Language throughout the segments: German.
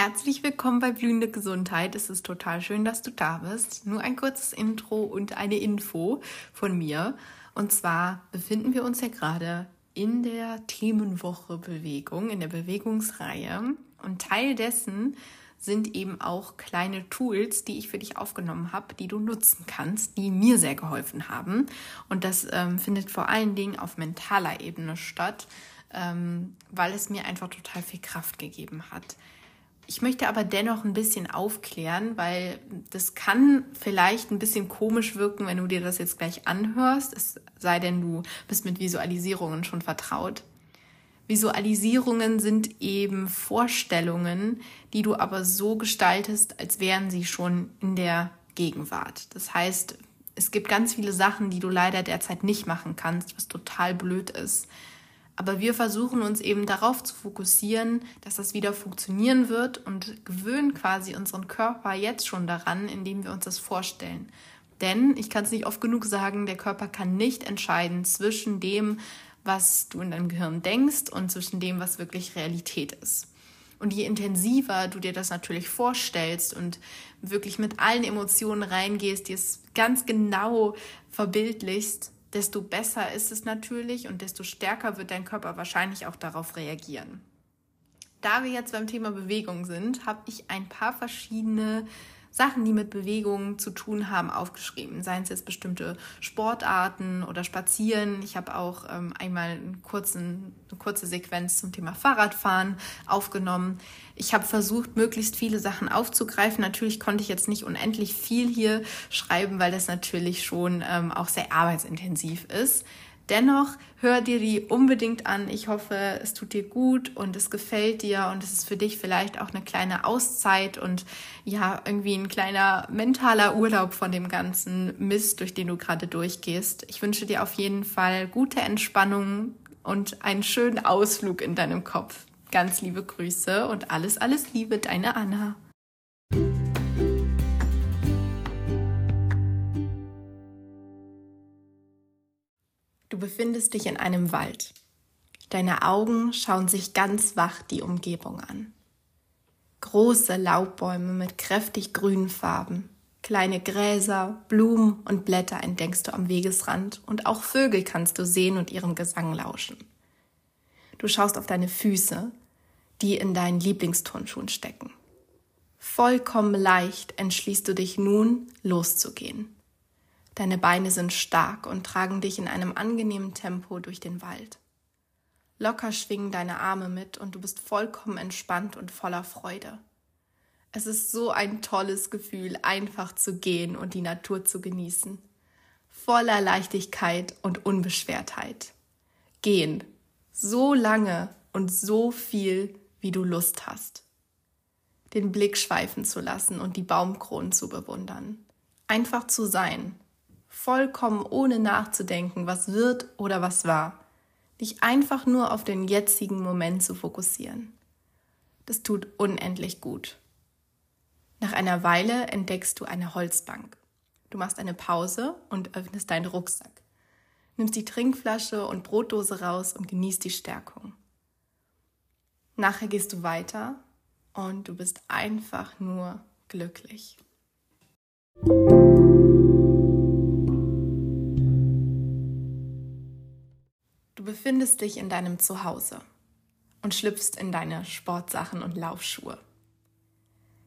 Herzlich willkommen bei Blühende Gesundheit. Es ist total schön, dass du da bist. Nur ein kurzes Intro und eine Info von mir. Und zwar befinden wir uns ja gerade in der Themenwoche Bewegung, in der Bewegungsreihe. Und Teil dessen sind eben auch kleine Tools, die ich für dich aufgenommen habe, die du nutzen kannst, die mir sehr geholfen haben. Und das ähm, findet vor allen Dingen auf mentaler Ebene statt, ähm, weil es mir einfach total viel Kraft gegeben hat. Ich möchte aber dennoch ein bisschen aufklären, weil das kann vielleicht ein bisschen komisch wirken, wenn du dir das jetzt gleich anhörst, es sei denn, du bist mit Visualisierungen schon vertraut. Visualisierungen sind eben Vorstellungen, die du aber so gestaltest, als wären sie schon in der Gegenwart. Das heißt, es gibt ganz viele Sachen, die du leider derzeit nicht machen kannst, was total blöd ist. Aber wir versuchen uns eben darauf zu fokussieren, dass das wieder funktionieren wird und gewöhnen quasi unseren Körper jetzt schon daran, indem wir uns das vorstellen. Denn ich kann es nicht oft genug sagen, der Körper kann nicht entscheiden zwischen dem, was du in deinem Gehirn denkst und zwischen dem, was wirklich Realität ist. Und je intensiver du dir das natürlich vorstellst und wirklich mit allen Emotionen reingehst, dir es ganz genau verbildlichst, desto besser ist es natürlich und desto stärker wird dein Körper wahrscheinlich auch darauf reagieren. Da wir jetzt beim Thema Bewegung sind, habe ich ein paar verschiedene Sachen, die mit Bewegungen zu tun haben, aufgeschrieben. Seien es jetzt bestimmte Sportarten oder Spazieren. Ich habe auch ähm, einmal einen kurzen, eine kurze Sequenz zum Thema Fahrradfahren aufgenommen. Ich habe versucht, möglichst viele Sachen aufzugreifen. Natürlich konnte ich jetzt nicht unendlich viel hier schreiben, weil das natürlich schon ähm, auch sehr arbeitsintensiv ist. Dennoch hör dir die unbedingt an. Ich hoffe, es tut dir gut und es gefällt dir und es ist für dich vielleicht auch eine kleine Auszeit und ja, irgendwie ein kleiner mentaler Urlaub von dem ganzen Mist, durch den du gerade durchgehst. Ich wünsche dir auf jeden Fall gute Entspannung und einen schönen Ausflug in deinem Kopf. Ganz liebe Grüße und alles, alles Liebe, deine Anna. Befindest dich in einem Wald. Deine Augen schauen sich ganz wach die Umgebung an. Große Laubbäume mit kräftig grünen Farben, kleine Gräser, Blumen und Blätter entdeckst du am Wegesrand und auch Vögel kannst du sehen und ihrem Gesang lauschen. Du schaust auf deine Füße, die in deinen Lieblingsturnschuhen stecken. Vollkommen leicht entschließt du dich nun, loszugehen. Deine Beine sind stark und tragen dich in einem angenehmen Tempo durch den Wald. Locker schwingen deine Arme mit und du bist vollkommen entspannt und voller Freude. Es ist so ein tolles Gefühl, einfach zu gehen und die Natur zu genießen. Voller Leichtigkeit und Unbeschwertheit. Gehen. So lange und so viel, wie du Lust hast. Den Blick schweifen zu lassen und die Baumkronen zu bewundern. Einfach zu sein, vollkommen ohne nachzudenken, was wird oder was war. Dich einfach nur auf den jetzigen Moment zu fokussieren. Das tut unendlich gut. Nach einer Weile entdeckst du eine Holzbank. Du machst eine Pause und öffnest deinen Rucksack. Nimmst die Trinkflasche und Brotdose raus und genießt die Stärkung. Nachher gehst du weiter und du bist einfach nur glücklich. Befindest dich in deinem Zuhause und schlüpfst in deine Sportsachen und Laufschuhe.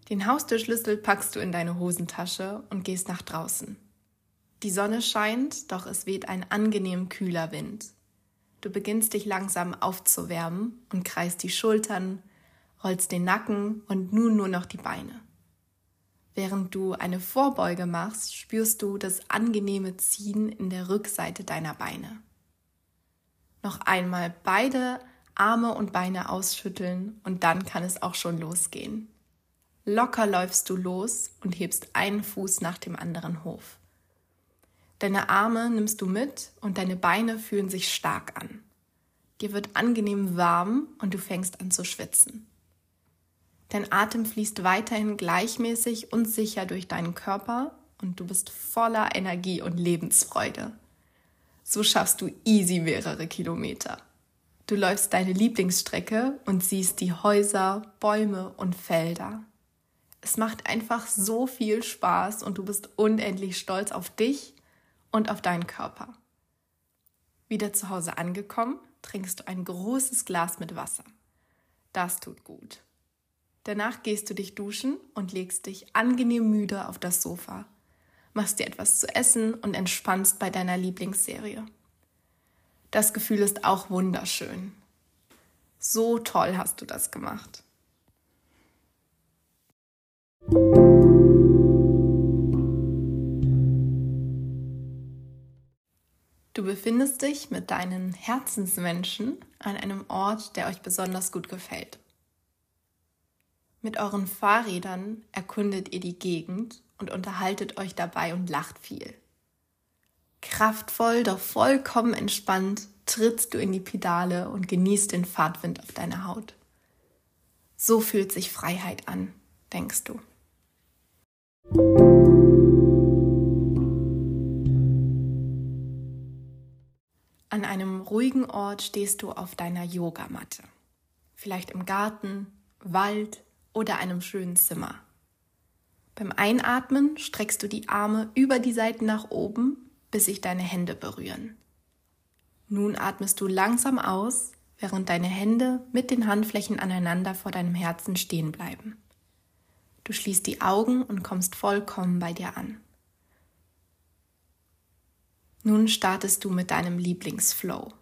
Den Haustürschlüssel packst du in deine Hosentasche und gehst nach draußen. Die Sonne scheint, doch es weht ein angenehm kühler Wind. Du beginnst dich langsam aufzuwärmen und kreist die Schultern, rollst den Nacken und nun nur noch die Beine. Während du eine Vorbeuge machst, spürst du das angenehme Ziehen in der Rückseite deiner Beine. Noch einmal beide Arme und Beine ausschütteln und dann kann es auch schon losgehen. Locker läufst du los und hebst einen Fuß nach dem anderen hoch. Deine Arme nimmst du mit und deine Beine fühlen sich stark an. Dir wird angenehm warm und du fängst an zu schwitzen. Dein Atem fließt weiterhin gleichmäßig und sicher durch deinen Körper und du bist voller Energie und Lebensfreude. So schaffst du easy mehrere Kilometer. Du läufst deine Lieblingsstrecke und siehst die Häuser, Bäume und Felder. Es macht einfach so viel Spaß und du bist unendlich stolz auf dich und auf deinen Körper. Wieder zu Hause angekommen, trinkst du ein großes Glas mit Wasser. Das tut gut. Danach gehst du dich duschen und legst dich angenehm müde auf das Sofa, machst dir etwas zu essen und entspannst bei deiner Lieblingsserie. Das Gefühl ist auch wunderschön. So toll hast du das gemacht. Du befindest dich mit deinen Herzensmenschen an einem Ort, der euch besonders gut gefällt. Mit euren Fahrrädern erkundet ihr die Gegend und unterhaltet euch dabei und lacht viel. Kraftvoll, doch vollkommen entspannt trittst du in die Pedale und genießt den Fahrtwind auf deiner Haut. So fühlt sich Freiheit an, denkst du. An einem ruhigen Ort stehst du auf deiner Yogamatte. Vielleicht im Garten, Wald oder einem schönen Zimmer. Beim Einatmen streckst du die Arme über die Seiten nach oben bis sich deine Hände berühren. Nun atmest du langsam aus, während deine Hände mit den Handflächen aneinander vor deinem Herzen stehen bleiben. Du schließt die Augen und kommst vollkommen bei dir an. Nun startest du mit deinem Lieblingsflow.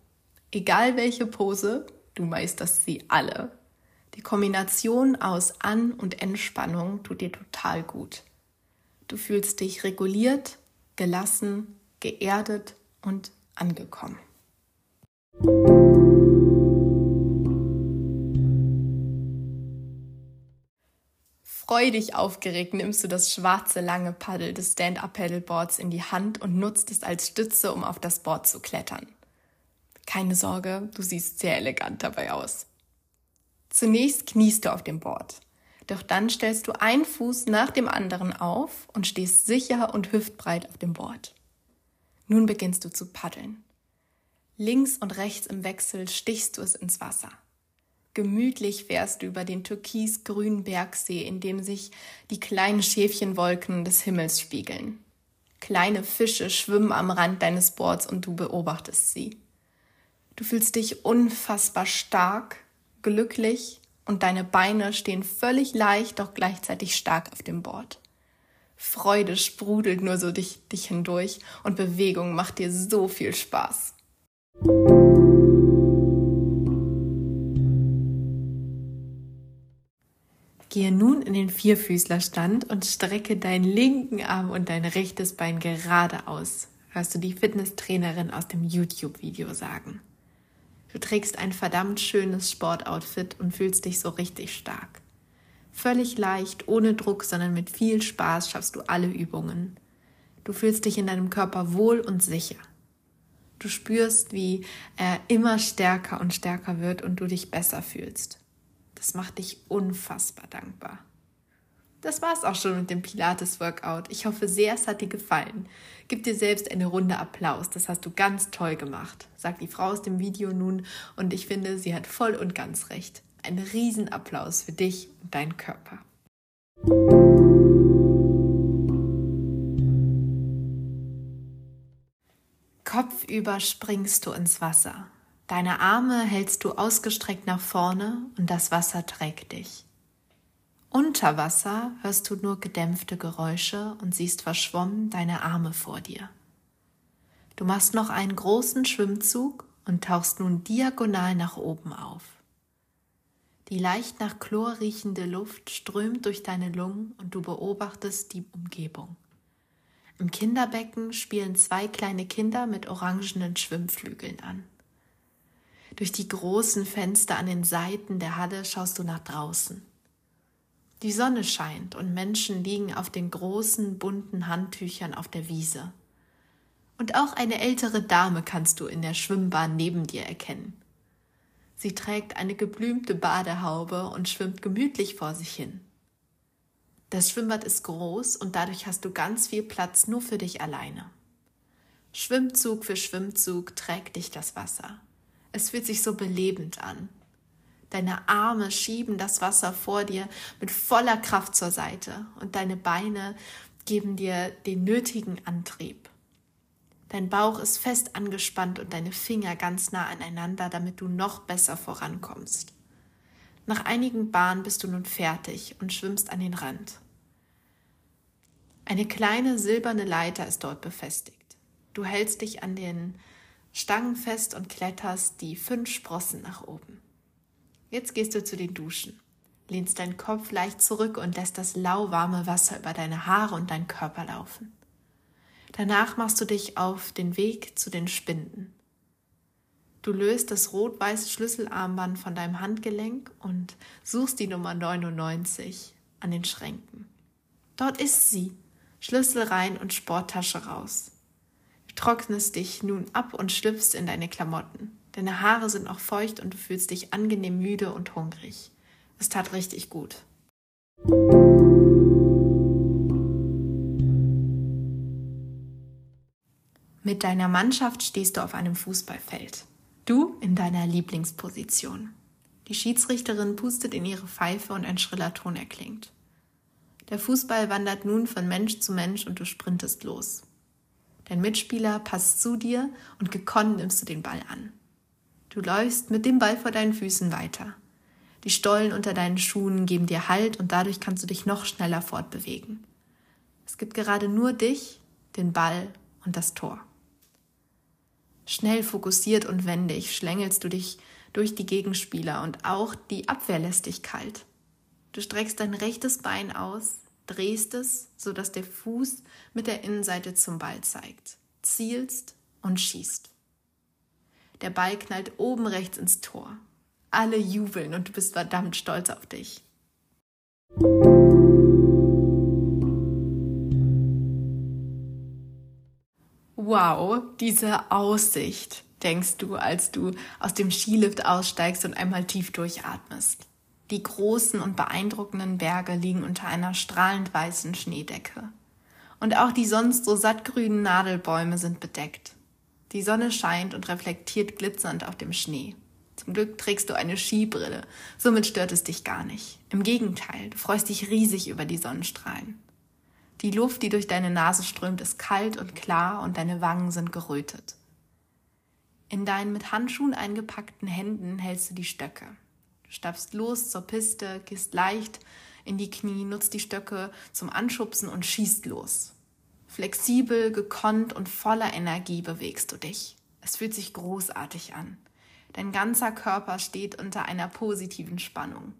Egal welche Pose, du meisterst sie alle. Die Kombination aus An- und Entspannung tut dir total gut. Du fühlst dich reguliert, gelassen geerdet und angekommen. Freudig aufgeregt nimmst du das schwarze lange Paddel des Stand-Up-Paddleboards in die Hand und nutzt es als Stütze, um auf das Board zu klettern. Keine Sorge, du siehst sehr elegant dabei aus. Zunächst kniest du auf dem Board, doch dann stellst du einen Fuß nach dem anderen auf und stehst sicher und hüftbreit auf dem Board. Nun beginnst du zu paddeln. Links und rechts im Wechsel stichst du es ins Wasser. Gemütlich fährst du über den türkisgrünen Bergsee, in dem sich die kleinen Schäfchenwolken des Himmels spiegeln. Kleine Fische schwimmen am Rand deines Boards und du beobachtest sie. Du fühlst dich unfassbar stark, glücklich und deine Beine stehen völlig leicht, doch gleichzeitig stark auf dem Board. Freude sprudelt nur so dich, dich hindurch und Bewegung macht dir so viel Spaß. Gehe nun in den Vierfüßlerstand und strecke deinen linken Arm und dein rechtes Bein gerade aus, hörst du die Fitnesstrainerin aus dem YouTube-Video sagen. Du trägst ein verdammt schönes Sportoutfit und fühlst dich so richtig stark. Völlig leicht, ohne Druck, sondern mit viel Spaß schaffst du alle Übungen. Du fühlst dich in deinem Körper wohl und sicher. Du spürst, wie er immer stärker und stärker wird und du dich besser fühlst. Das macht dich unfassbar dankbar. Das war's auch schon mit dem Pilates-Workout. Ich hoffe sehr, es hat dir gefallen. Gib dir selbst eine Runde Applaus. Das hast du ganz toll gemacht, sagt die Frau aus dem Video nun und ich finde, sie hat voll und ganz recht. Ein Riesenapplaus für dich und deinen Körper. Kopfüber springst du ins Wasser. Deine Arme hältst du ausgestreckt nach vorne und das Wasser trägt dich. Unter Wasser hörst du nur gedämpfte Geräusche und siehst verschwommen deine Arme vor dir. Du machst noch einen großen Schwimmzug und tauchst nun diagonal nach oben auf. Die leicht nach Chlor riechende Luft strömt durch deine Lungen und du beobachtest die Umgebung. Im Kinderbecken spielen zwei kleine Kinder mit orangenen Schwimmflügeln an. Durch die großen Fenster an den Seiten der Halle schaust du nach draußen. Die Sonne scheint und Menschen liegen auf den großen bunten Handtüchern auf der Wiese. Und auch eine ältere Dame kannst du in der Schwimmbahn neben dir erkennen. Sie trägt eine geblümte Badehaube und schwimmt gemütlich vor sich hin. Das Schwimmbad ist groß und dadurch hast du ganz viel Platz nur für dich alleine. Schwimmzug für Schwimmzug trägt dich das Wasser. Es fühlt sich so belebend an. Deine Arme schieben das Wasser vor dir mit voller Kraft zur Seite und deine Beine geben dir den nötigen Antrieb. Dein Bauch ist fest angespannt und deine Finger ganz nah aneinander, damit du noch besser vorankommst. Nach einigen Bahnen bist du nun fertig und schwimmst an den Rand. Eine kleine silberne Leiter ist dort befestigt. Du hältst dich an den Stangen fest und kletterst die fünf Sprossen nach oben. Jetzt gehst du zu den Duschen, lehnst deinen Kopf leicht zurück und lässt das lauwarme Wasser über deine Haare und deinen Körper laufen. Danach machst du dich auf den Weg zu den Spinden. Du löst das rot-weiße Schlüsselarmband von deinem Handgelenk und suchst die Nummer 99 an den Schränken. Dort ist sie. Schlüssel rein und Sporttasche raus. Du trocknest dich nun ab und schlüpfst in deine Klamotten. Deine Haare sind noch feucht und du fühlst dich angenehm müde und hungrig. Es tat richtig gut. Mit deiner Mannschaft stehst du auf einem Fußballfeld. Du in deiner Lieblingsposition. Die Schiedsrichterin pustet in ihre Pfeife und ein schriller Ton erklingt. Der Fußball wandert nun von Mensch zu Mensch und du sprintest los. Dein Mitspieler passt zu dir und gekonnt nimmst du den Ball an. Du läufst mit dem Ball vor deinen Füßen weiter. Die Stollen unter deinen Schuhen geben dir Halt und dadurch kannst du dich noch schneller fortbewegen. Es gibt gerade nur dich, den Ball und das Tor. Schnell fokussiert und wendig schlängelst du dich durch die Gegenspieler und auch die Abwehr lässt dich kalt. Du streckst dein rechtes Bein aus, drehst es, sodass der Fuß mit der Innenseite zum Ball zeigt, zielst und schießt. Der Ball knallt oben rechts ins Tor. Alle jubeln und du bist verdammt stolz auf dich. Wow, diese Aussicht, denkst du, als du aus dem Skilift aussteigst und einmal tief durchatmest. Die großen und beeindruckenden Berge liegen unter einer strahlend weißen Schneedecke. Und auch die sonst so sattgrünen Nadelbäume sind bedeckt. Die Sonne scheint und reflektiert glitzernd auf dem Schnee. Zum Glück trägst du eine Skibrille, somit stört es dich gar nicht. Im Gegenteil, du freust dich riesig über die Sonnenstrahlen. Die Luft, die durch deine Nase strömt, ist kalt und klar und deine Wangen sind gerötet. In deinen mit Handschuhen eingepackten Händen hältst du die Stöcke. Du stapfst los zur Piste, gehst leicht in die Knie, nutzt die Stöcke zum Anschubsen und schießt los. Flexibel, gekonnt und voller Energie bewegst du dich. Es fühlt sich großartig an. Dein ganzer Körper steht unter einer positiven Spannung.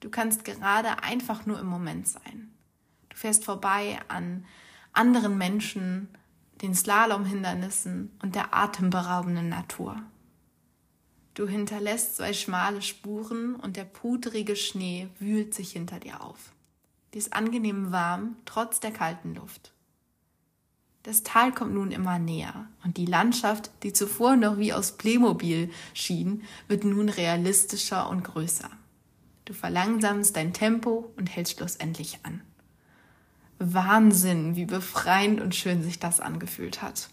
Du kannst gerade einfach nur im Moment sein fährst vorbei an anderen Menschen, den Slalomhindernissen und der atemberaubenden Natur. Du hinterlässt zwei schmale Spuren und der pudrige Schnee wühlt sich hinter dir auf. Die ist angenehm warm, trotz der kalten Luft. Das Tal kommt nun immer näher und die Landschaft, die zuvor noch wie aus Playmobil schien, wird nun realistischer und größer. Du verlangsamst dein Tempo und hältst schlussendlich an. Wahnsinn, wie befreiend und schön sich das angefühlt hat.